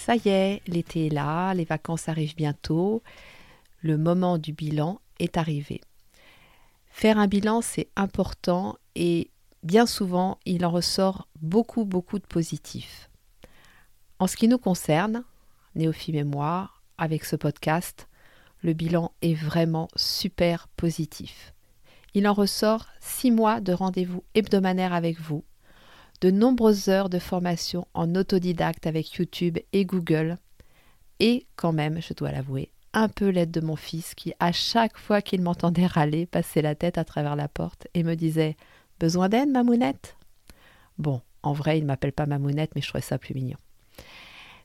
Ça y est, l'été est là, les vacances arrivent bientôt, le moment du bilan est arrivé. Faire un bilan, c'est important et bien souvent, il en ressort beaucoup, beaucoup de positifs. En ce qui nous concerne, Néophime et moi, avec ce podcast, le bilan est vraiment super positif. Il en ressort six mois de rendez-vous hebdomadaires avec vous, de nombreuses heures de formation en autodidacte avec YouTube et Google, et quand même, je dois l'avouer, un peu l'aide de mon fils qui, à chaque fois qu'il m'entendait râler, passait la tête à travers la porte et me disait Besoin d'aide, mamounette? Bon, en vrai, il ne m'appelle pas mamounette, mais je trouvais ça plus mignon.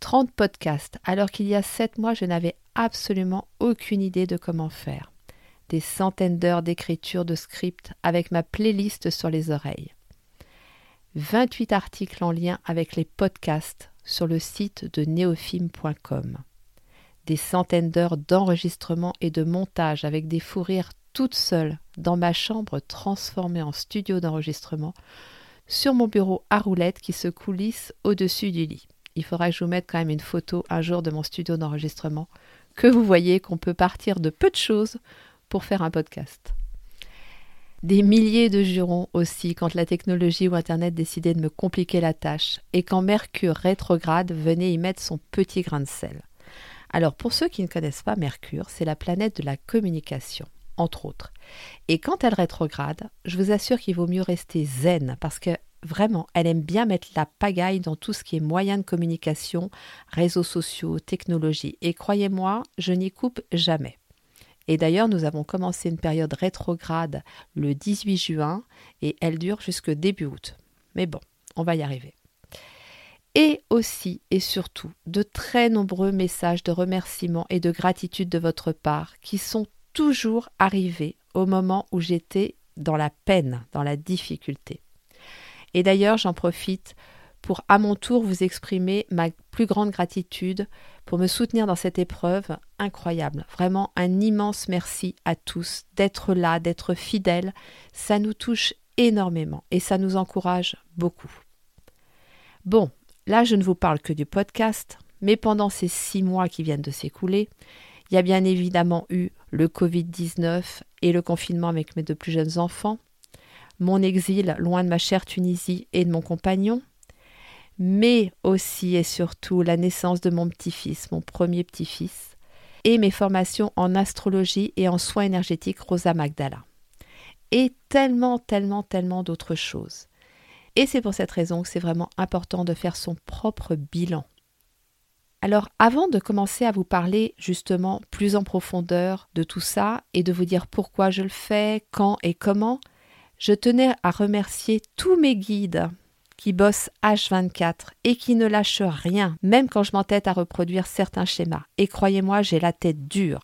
30 podcasts, alors qu'il y a 7 mois, je n'avais absolument aucune idée de comment faire. Des centaines d'heures d'écriture de script avec ma playlist sur les oreilles. 28 articles en lien avec les podcasts sur le site de neofilm.com. Des centaines d'heures d'enregistrement et de montage avec des fous rires toutes seules dans ma chambre transformée en studio d'enregistrement sur mon bureau à roulettes qui se coulisse au-dessus du lit. Il faudra que je vous mette quand même une photo un jour de mon studio d'enregistrement, que vous voyez qu'on peut partir de peu de choses pour faire un podcast. Des milliers de jurons aussi quand la technologie ou Internet décidait de me compliquer la tâche et quand Mercure rétrograde venait y mettre son petit grain de sel. Alors pour ceux qui ne connaissent pas Mercure, c'est la planète de la communication, entre autres. Et quand elle rétrograde, je vous assure qu'il vaut mieux rester zen parce que vraiment, elle aime bien mettre la pagaille dans tout ce qui est moyens de communication, réseaux sociaux, technologie. Et croyez-moi, je n'y coupe jamais. Et d'ailleurs, nous avons commencé une période rétrograde le 18 juin et elle dure jusque début août. Mais bon, on va y arriver. Et aussi et surtout de très nombreux messages de remerciement et de gratitude de votre part qui sont toujours arrivés au moment où j'étais dans la peine, dans la difficulté. Et d'ailleurs, j'en profite pour à mon tour vous exprimer ma plus grande gratitude pour me soutenir dans cette épreuve incroyable. Vraiment un immense merci à tous d'être là, d'être fidèles. Ça nous touche énormément et ça nous encourage beaucoup. Bon, là je ne vous parle que du podcast, mais pendant ces six mois qui viennent de s'écouler, il y a bien évidemment eu le Covid-19 et le confinement avec mes deux plus jeunes enfants, mon exil loin de ma chère Tunisie et de mon compagnon, mais aussi et surtout la naissance de mon petit-fils, mon premier petit-fils, et mes formations en astrologie et en soins énergétiques Rosa Magdala. Et tellement, tellement, tellement d'autres choses. Et c'est pour cette raison que c'est vraiment important de faire son propre bilan. Alors avant de commencer à vous parler justement plus en profondeur de tout ça et de vous dire pourquoi je le fais, quand et comment, je tenais à remercier tous mes guides qui bosse H24 et qui ne lâche rien, même quand je m'entête à reproduire certains schémas. Et croyez-moi, j'ai la tête dure.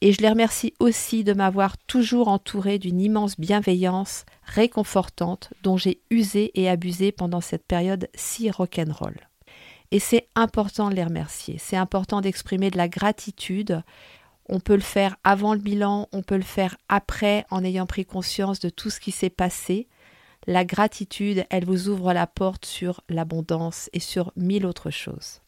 Et je les remercie aussi de m'avoir toujours entouré d'une immense bienveillance réconfortante dont j'ai usé et abusé pendant cette période si rock'n'roll. Et c'est important de les remercier, c'est important d'exprimer de la gratitude. On peut le faire avant le bilan, on peut le faire après en ayant pris conscience de tout ce qui s'est passé. La gratitude, elle vous ouvre la porte sur l'abondance et sur mille autres choses.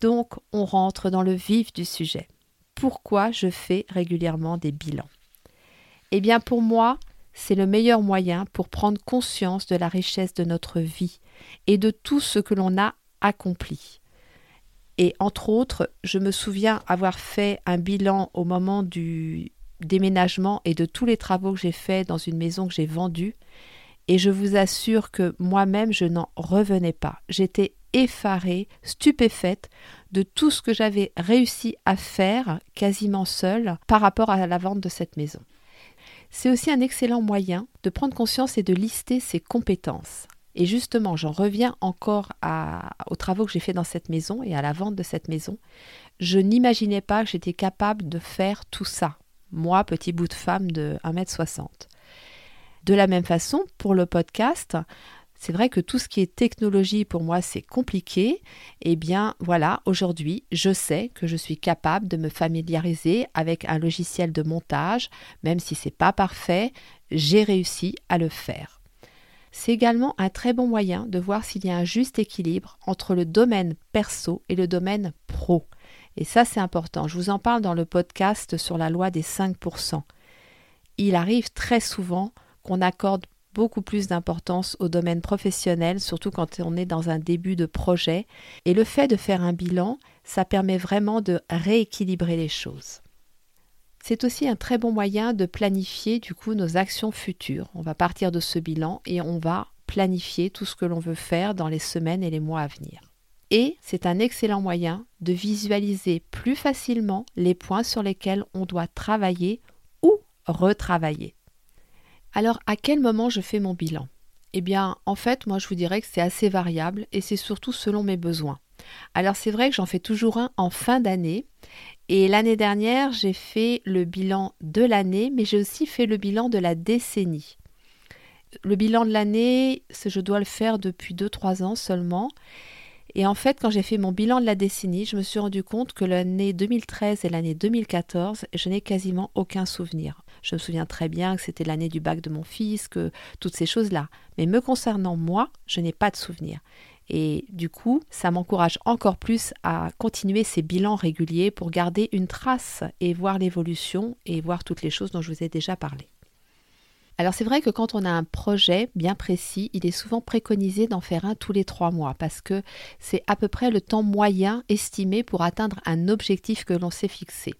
Donc, on rentre dans le vif du sujet. Pourquoi je fais régulièrement des bilans? Eh bien, pour moi, c'est le meilleur moyen pour prendre conscience de la richesse de notre vie et de tout ce que l'on a accompli. Et entre autres, je me souviens avoir fait un bilan au moment du déménagement et de tous les travaux que j'ai faits dans une maison que j'ai vendue et je vous assure que moi-même je n'en revenais pas. J'étais effarée, stupéfaite de tout ce que j'avais réussi à faire quasiment seule par rapport à la vente de cette maison. C'est aussi un excellent moyen de prendre conscience et de lister ses compétences. Et justement, j'en reviens encore aux travaux que j'ai fait dans cette maison et à la vente de cette maison. Je n'imaginais pas que j'étais capable de faire tout ça, moi, petit bout de femme de 1m60. De la même façon, pour le podcast, c'est vrai que tout ce qui est technologie pour moi c'est compliqué. Eh bien voilà, aujourd'hui je sais que je suis capable de me familiariser avec un logiciel de montage, même si c'est pas parfait, j'ai réussi à le faire. C'est également un très bon moyen de voir s'il y a un juste équilibre entre le domaine perso et le domaine pro. Et ça c'est important. Je vous en parle dans le podcast sur la loi des 5%. Il arrive très souvent qu'on accorde beaucoup plus d'importance au domaine professionnel, surtout quand on est dans un début de projet. Et le fait de faire un bilan, ça permet vraiment de rééquilibrer les choses. C'est aussi un très bon moyen de planifier du coup nos actions futures. On va partir de ce bilan et on va planifier tout ce que l'on veut faire dans les semaines et les mois à venir. Et c'est un excellent moyen de visualiser plus facilement les points sur lesquels on doit travailler ou retravailler. Alors, à quel moment je fais mon bilan? Eh bien, en fait, moi, je vous dirais que c'est assez variable et c'est surtout selon mes besoins. Alors, c'est vrai que j'en fais toujours un en fin d'année. Et l'année dernière, j'ai fait le bilan de l'année, mais j'ai aussi fait le bilan de la décennie. Le bilan de l'année, je dois le faire depuis 2-3 ans seulement. Et en fait, quand j'ai fait mon bilan de la décennie, je me suis rendu compte que l'année 2013 et l'année 2014, je n'ai quasiment aucun souvenir. Je me souviens très bien que c'était l'année du bac de mon fils, que toutes ces choses-là. Mais me concernant moi, je n'ai pas de souvenir. Et du coup, ça m'encourage encore plus à continuer ces bilans réguliers pour garder une trace et voir l'évolution et voir toutes les choses dont je vous ai déjà parlé. Alors c'est vrai que quand on a un projet bien précis, il est souvent préconisé d'en faire un tous les trois mois parce que c'est à peu près le temps moyen estimé pour atteindre un objectif que l'on s'est fixé.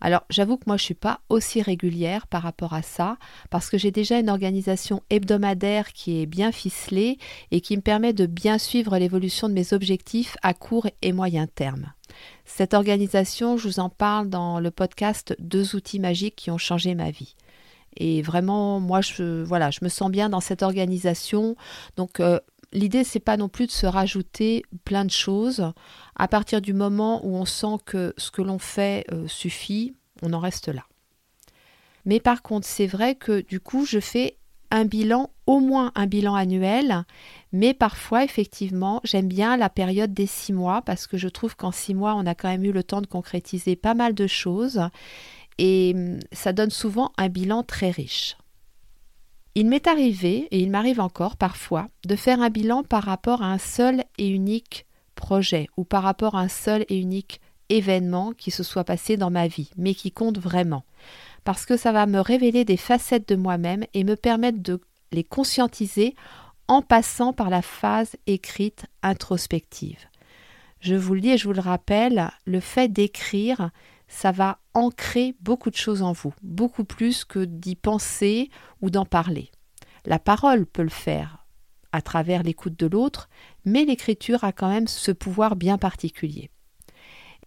Alors j'avoue que moi je ne suis pas aussi régulière par rapport à ça parce que j'ai déjà une organisation hebdomadaire qui est bien ficelée et qui me permet de bien suivre l'évolution de mes objectifs à court et moyen terme. Cette organisation, je vous en parle dans le podcast Deux outils magiques qui ont changé ma vie. Et vraiment, moi, je, voilà, je me sens bien dans cette organisation. Donc, euh, l'idée, c'est pas non plus de se rajouter plein de choses. À partir du moment où on sent que ce que l'on fait euh, suffit, on en reste là. Mais par contre, c'est vrai que du coup, je fais un bilan, au moins un bilan annuel, mais parfois, effectivement, j'aime bien la période des six mois parce que je trouve qu'en six mois, on a quand même eu le temps de concrétiser pas mal de choses et hum, ça donne souvent un bilan très riche. Il m'est arrivé, et il m'arrive encore parfois, de faire un bilan par rapport à un seul et unique projet ou par rapport à un seul et unique événement qui se soit passé dans ma vie, mais qui compte vraiment. Parce que ça va me révéler des facettes de moi-même et me permettre de les conscientiser en passant par la phase écrite introspective. Je vous le dis et je vous le rappelle, le fait d'écrire, ça va ancrer beaucoup de choses en vous, beaucoup plus que d'y penser ou d'en parler. La parole peut le faire à travers l'écoute de l'autre, mais l'écriture a quand même ce pouvoir bien particulier.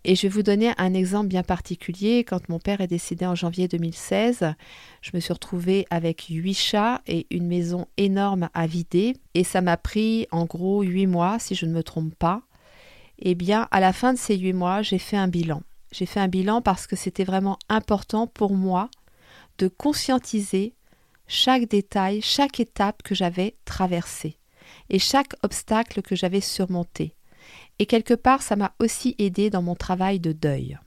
Et je vais vous donner un exemple bien particulier. Quand mon père est décédé en janvier 2016, je me suis retrouvée avec huit chats et une maison énorme à vider. Et ça m'a pris en gros huit mois, si je ne me trompe pas. Eh bien, à la fin de ces huit mois, j'ai fait un bilan. J'ai fait un bilan parce que c'était vraiment important pour moi de conscientiser chaque détail, chaque étape que j'avais traversée et chaque obstacle que j'avais surmonté. Et quelque part, ça m'a aussi aidé dans mon travail de deuil.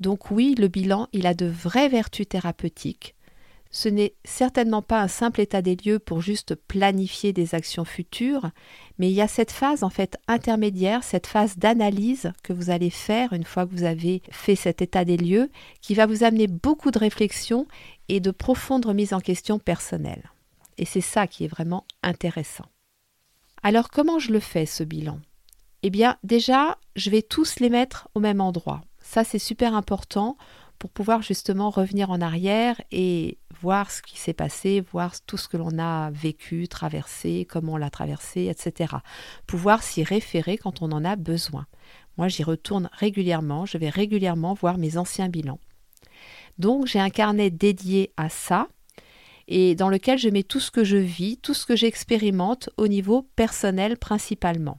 Donc oui, le bilan, il a de vraies vertus thérapeutiques, ce n'est certainement pas un simple état des lieux pour juste planifier des actions futures, mais il y a cette phase en fait intermédiaire, cette phase d'analyse que vous allez faire une fois que vous avez fait cet état des lieux, qui va vous amener beaucoup de réflexion et de profondes remises en question personnelles. Et c'est ça qui est vraiment intéressant. Alors comment je le fais ce bilan? Eh bien déjà, je vais tous les mettre au même endroit. Ça c'est super important pour pouvoir justement revenir en arrière et voir ce qui s'est passé, voir tout ce que l'on a vécu, traversé, comment on l'a traversé, etc. Pouvoir s'y référer quand on en a besoin. Moi, j'y retourne régulièrement, je vais régulièrement voir mes anciens bilans. Donc, j'ai un carnet dédié à ça. et dans lequel je mets tout ce que je vis, tout ce que j'expérimente au niveau personnel principalement.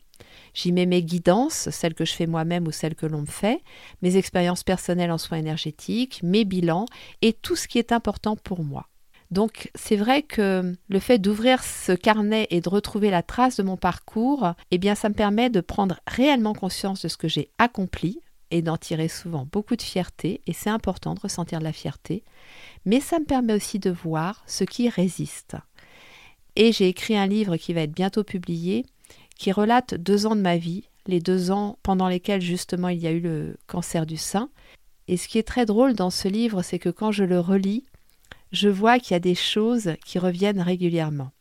J'y mets mes guidances, celles que je fais moi-même ou celles que l'on me fait, mes expériences personnelles en soins énergétiques, mes bilans et tout ce qui est important pour moi. Donc c'est vrai que le fait d'ouvrir ce carnet et de retrouver la trace de mon parcours, eh bien ça me permet de prendre réellement conscience de ce que j'ai accompli et d'en tirer souvent beaucoup de fierté et c'est important de ressentir de la fierté, mais ça me permet aussi de voir ce qui résiste. Et j'ai écrit un livre qui va être bientôt publié qui relate deux ans de ma vie, les deux ans pendant lesquels justement il y a eu le cancer du sein. Et ce qui est très drôle dans ce livre, c'est que quand je le relis, je vois qu'il y a des choses qui reviennent régulièrement.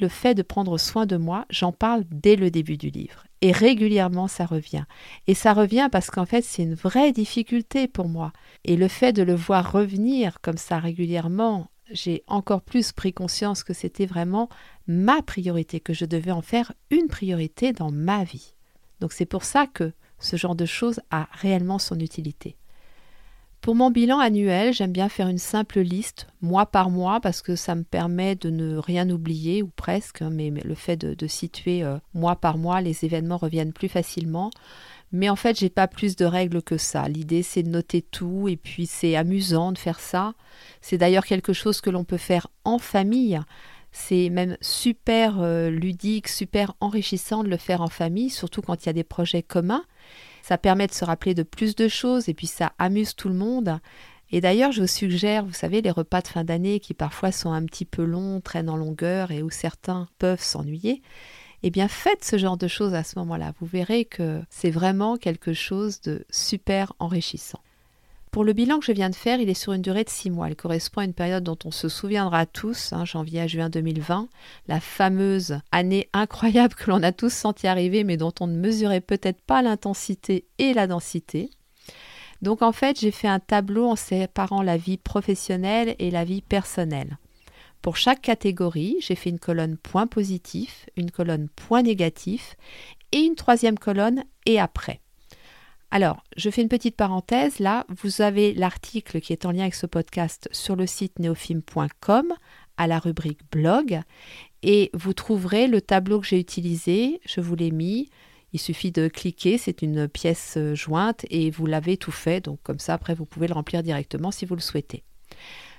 Le fait de prendre soin de moi, j'en parle dès le début du livre. Et régulièrement, ça revient. Et ça revient parce qu'en fait, c'est une vraie difficulté pour moi. Et le fait de le voir revenir comme ça régulièrement, j'ai encore plus pris conscience que c'était vraiment ma priorité, que je devais en faire une priorité dans ma vie. Donc c'est pour ça que ce genre de choses a réellement son utilité. Pour mon bilan annuel, j'aime bien faire une simple liste, mois par mois, parce que ça me permet de ne rien oublier, ou presque, hein, mais, le fait de, situer euh, mois par mois, les événements reviennent plus facilement. Mais en fait, j'ai pas plus de règles que ça. L'idée, c'est de noter tout, et puis c'est amusant de faire ça. C'est d'ailleurs quelque chose que l'on peut faire en famille. C'est même super euh, ludique, super enrichissant de le faire en famille, surtout quand il y a des projets communs. Ça permet de se rappeler de plus de choses et puis ça amuse tout le monde. Et d'ailleurs, je vous suggère, vous savez, les repas de fin d'année qui parfois sont un petit peu longs, traînent en longueur et où certains peuvent s'ennuyer. Eh bien, faites ce genre de choses à ce moment-là. Vous verrez que c'est vraiment quelque chose de super enrichissant. Pour le bilan que je viens de faire, il est sur une durée de six mois. Il correspond à une période dont on se souviendra tous, hein, janvier à juin 2020, la fameuse année incroyable que l'on a tous senti arriver, mais dont on ne mesurait peut-être pas l'intensité et la densité. Donc en fait, j'ai fait un tableau en séparant la vie professionnelle et la vie personnelle. Pour chaque catégorie, j'ai fait une colonne point positif, une colonne point négatif et une troisième colonne et après. Alors, je fais une petite parenthèse. Là, vous avez l'article qui est en lien avec ce podcast sur le site neofilm.com à la rubrique blog et vous trouverez le tableau que j'ai utilisé. Je vous l'ai mis. Il suffit de cliquer, c'est une pièce euh, jointe et vous l'avez tout fait. Donc comme ça, après, vous pouvez le remplir directement si vous le souhaitez.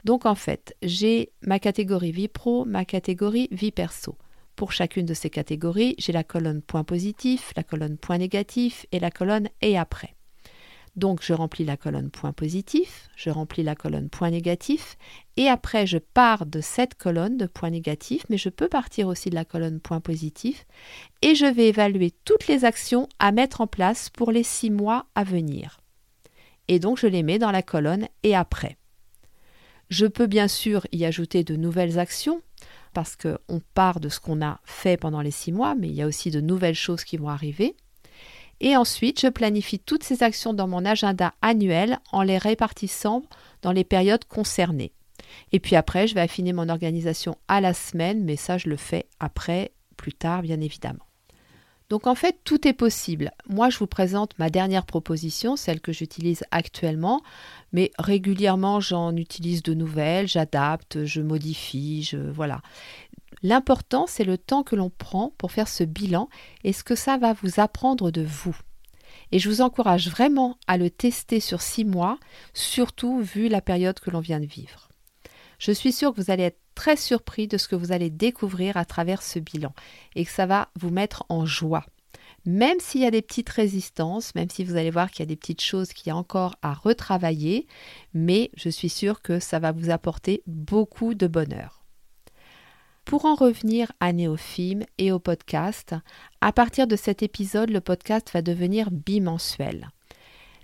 Donc en fait, j'ai ma catégorie vie pro, ma catégorie vie perso. Pour chacune de ces catégories, j'ai la colonne point positif, la colonne point négatif et la colonne et après. Donc je remplis la colonne point positif, je remplis la colonne point négatif, et après je pars de cette colonne de point négatif, mais je peux partir aussi de la colonne point positif, et je vais évaluer toutes les actions à mettre en place pour les six mois à venir. Et donc je les mets dans la colonne et après. Je peux bien sûr y ajouter de nouvelles actions, parce qu'on part de ce qu'on a fait pendant les six mois, mais il y a aussi de nouvelles choses qui vont arriver. Et ensuite, je planifie toutes ces actions dans mon agenda annuel en les répartissant dans les périodes concernées. Et puis après, je vais affiner mon organisation à la semaine, mais ça, je le fais après, plus tard, bien évidemment. Donc en fait, tout est possible. Moi, je vous présente ma dernière proposition, celle que j'utilise actuellement, mais régulièrement, j'en utilise de nouvelles, j'adapte, je modifie, je voilà. L'important, c'est le temps que l'on prend pour faire ce bilan et ce que ça va vous apprendre de vous. Et je vous encourage vraiment à le tester sur six mois, surtout vu la période que l'on vient de vivre. Je suis sûre que vous allez être très surpris de ce que vous allez découvrir à travers ce bilan et que ça va vous mettre en joie. Même s'il y a des petites résistances, même si vous allez voir qu'il y a des petites choses qu'il y a encore à retravailler, mais je suis sûre que ça va vous apporter beaucoup de bonheur. Pour en revenir à Néofilm et au podcast, à partir de cet épisode, le podcast va devenir bimensuel.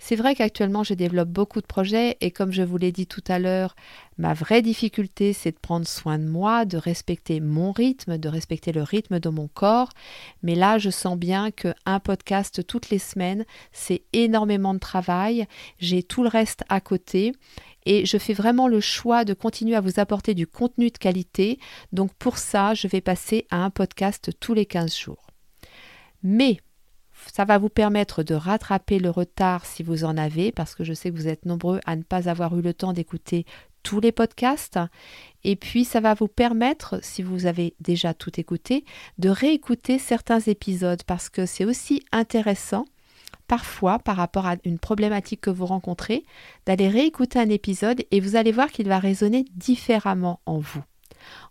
C'est vrai qu'actuellement, je développe beaucoup de projets et comme je vous l'ai dit tout à l'heure, ma vraie difficulté, c'est de prendre soin de moi, de respecter mon rythme, de respecter le rythme de mon corps. Mais là, je sens bien que un podcast toutes les semaines, c'est énormément de travail. J'ai tout le reste à côté et je fais vraiment le choix de continuer à vous apporter du contenu de qualité. Donc pour ça, je vais passer à un podcast tous les 15 jours. Mais ça va vous permettre de rattraper le retard si vous en avez, parce que je sais que vous êtes nombreux à ne pas avoir eu le temps d'écouter tous les podcasts. Et puis, ça va vous permettre, si vous avez déjà tout écouté, de réécouter certains épisodes parce que c'est aussi intéressant, parfois, par rapport à une problématique que vous rencontrez, d'aller réécouter un épisode et vous allez voir qu'il va résonner différemment en vous.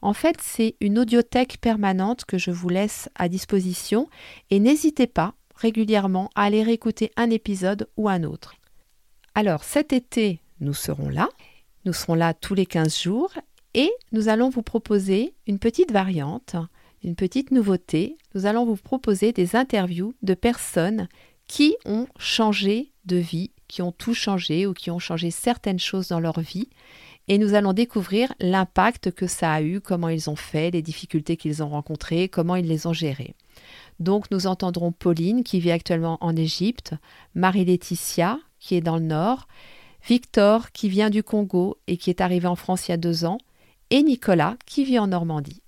En fait, c'est une audiothèque permanente que je vous laisse à disposition et n'hésitez pas régulièrement à aller réécouter un épisode ou un autre. Alors cet été, nous serons là. Nous serons là tous les 15 jours et nous allons vous proposer une petite variante, une petite nouveauté. Nous allons vous proposer des interviews de personnes qui ont changé de vie, qui ont tout changé ou qui ont changé certaines choses dans leur vie. Et nous allons découvrir l'impact que ça a eu, comment ils ont fait, les difficultés qu'ils ont rencontrées, comment ils les ont gérées. Donc nous entendrons Pauline qui vit actuellement en Égypte, Marie-Laetitia qui est dans le nord, Victor qui vient du Congo et qui est arrivé en France il y a deux ans, et Nicolas qui vit en Normandie.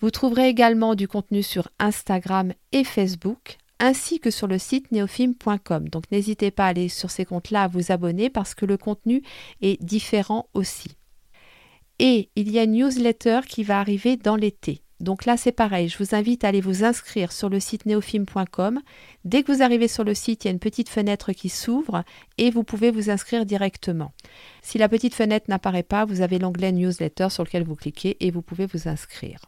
Vous trouverez également du contenu sur Instagram et Facebook, ainsi que sur le site neofilm.com. Donc n'hésitez pas à aller sur ces comptes-là à vous abonner parce que le contenu est différent aussi. Et il y a une newsletter qui va arriver dans l'été. Donc là, c'est pareil, je vous invite à aller vous inscrire sur le site neofilm.com. Dès que vous arrivez sur le site, il y a une petite fenêtre qui s'ouvre et vous pouvez vous inscrire directement. Si la petite fenêtre n'apparaît pas, vous avez l'onglet newsletter sur lequel vous cliquez et vous pouvez vous inscrire.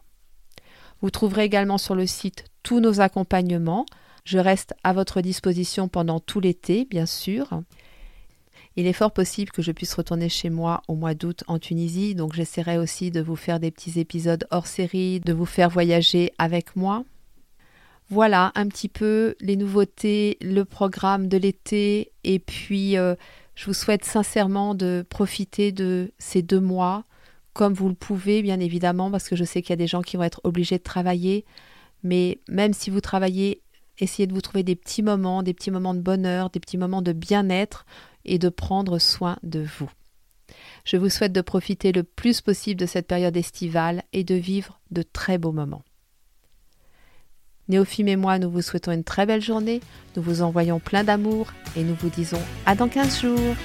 Vous trouverez également sur le site tous nos accompagnements. Je reste à votre disposition pendant tout l'été, bien sûr. Il est fort possible que je puisse retourner chez moi au mois d'août en Tunisie, donc j'essaierai aussi de vous faire des petits épisodes hors série, de vous faire voyager avec moi. Voilà un petit peu les nouveautés, le programme de l'été, et puis euh, je vous souhaite sincèrement de profiter de ces deux mois comme vous le pouvez, bien évidemment, parce que je sais qu'il y a des gens qui vont être obligés de travailler, mais même si vous travaillez, essayez de vous trouver des petits moments, des petits moments de bonheur, des petits moments de bien-être et de prendre soin de vous. Je vous souhaite de profiter le plus possible de cette période estivale et de vivre de très beaux moments. Néophime et moi, nous vous souhaitons une très belle journée, nous vous envoyons plein d'amour et nous vous disons à dans 15 jours.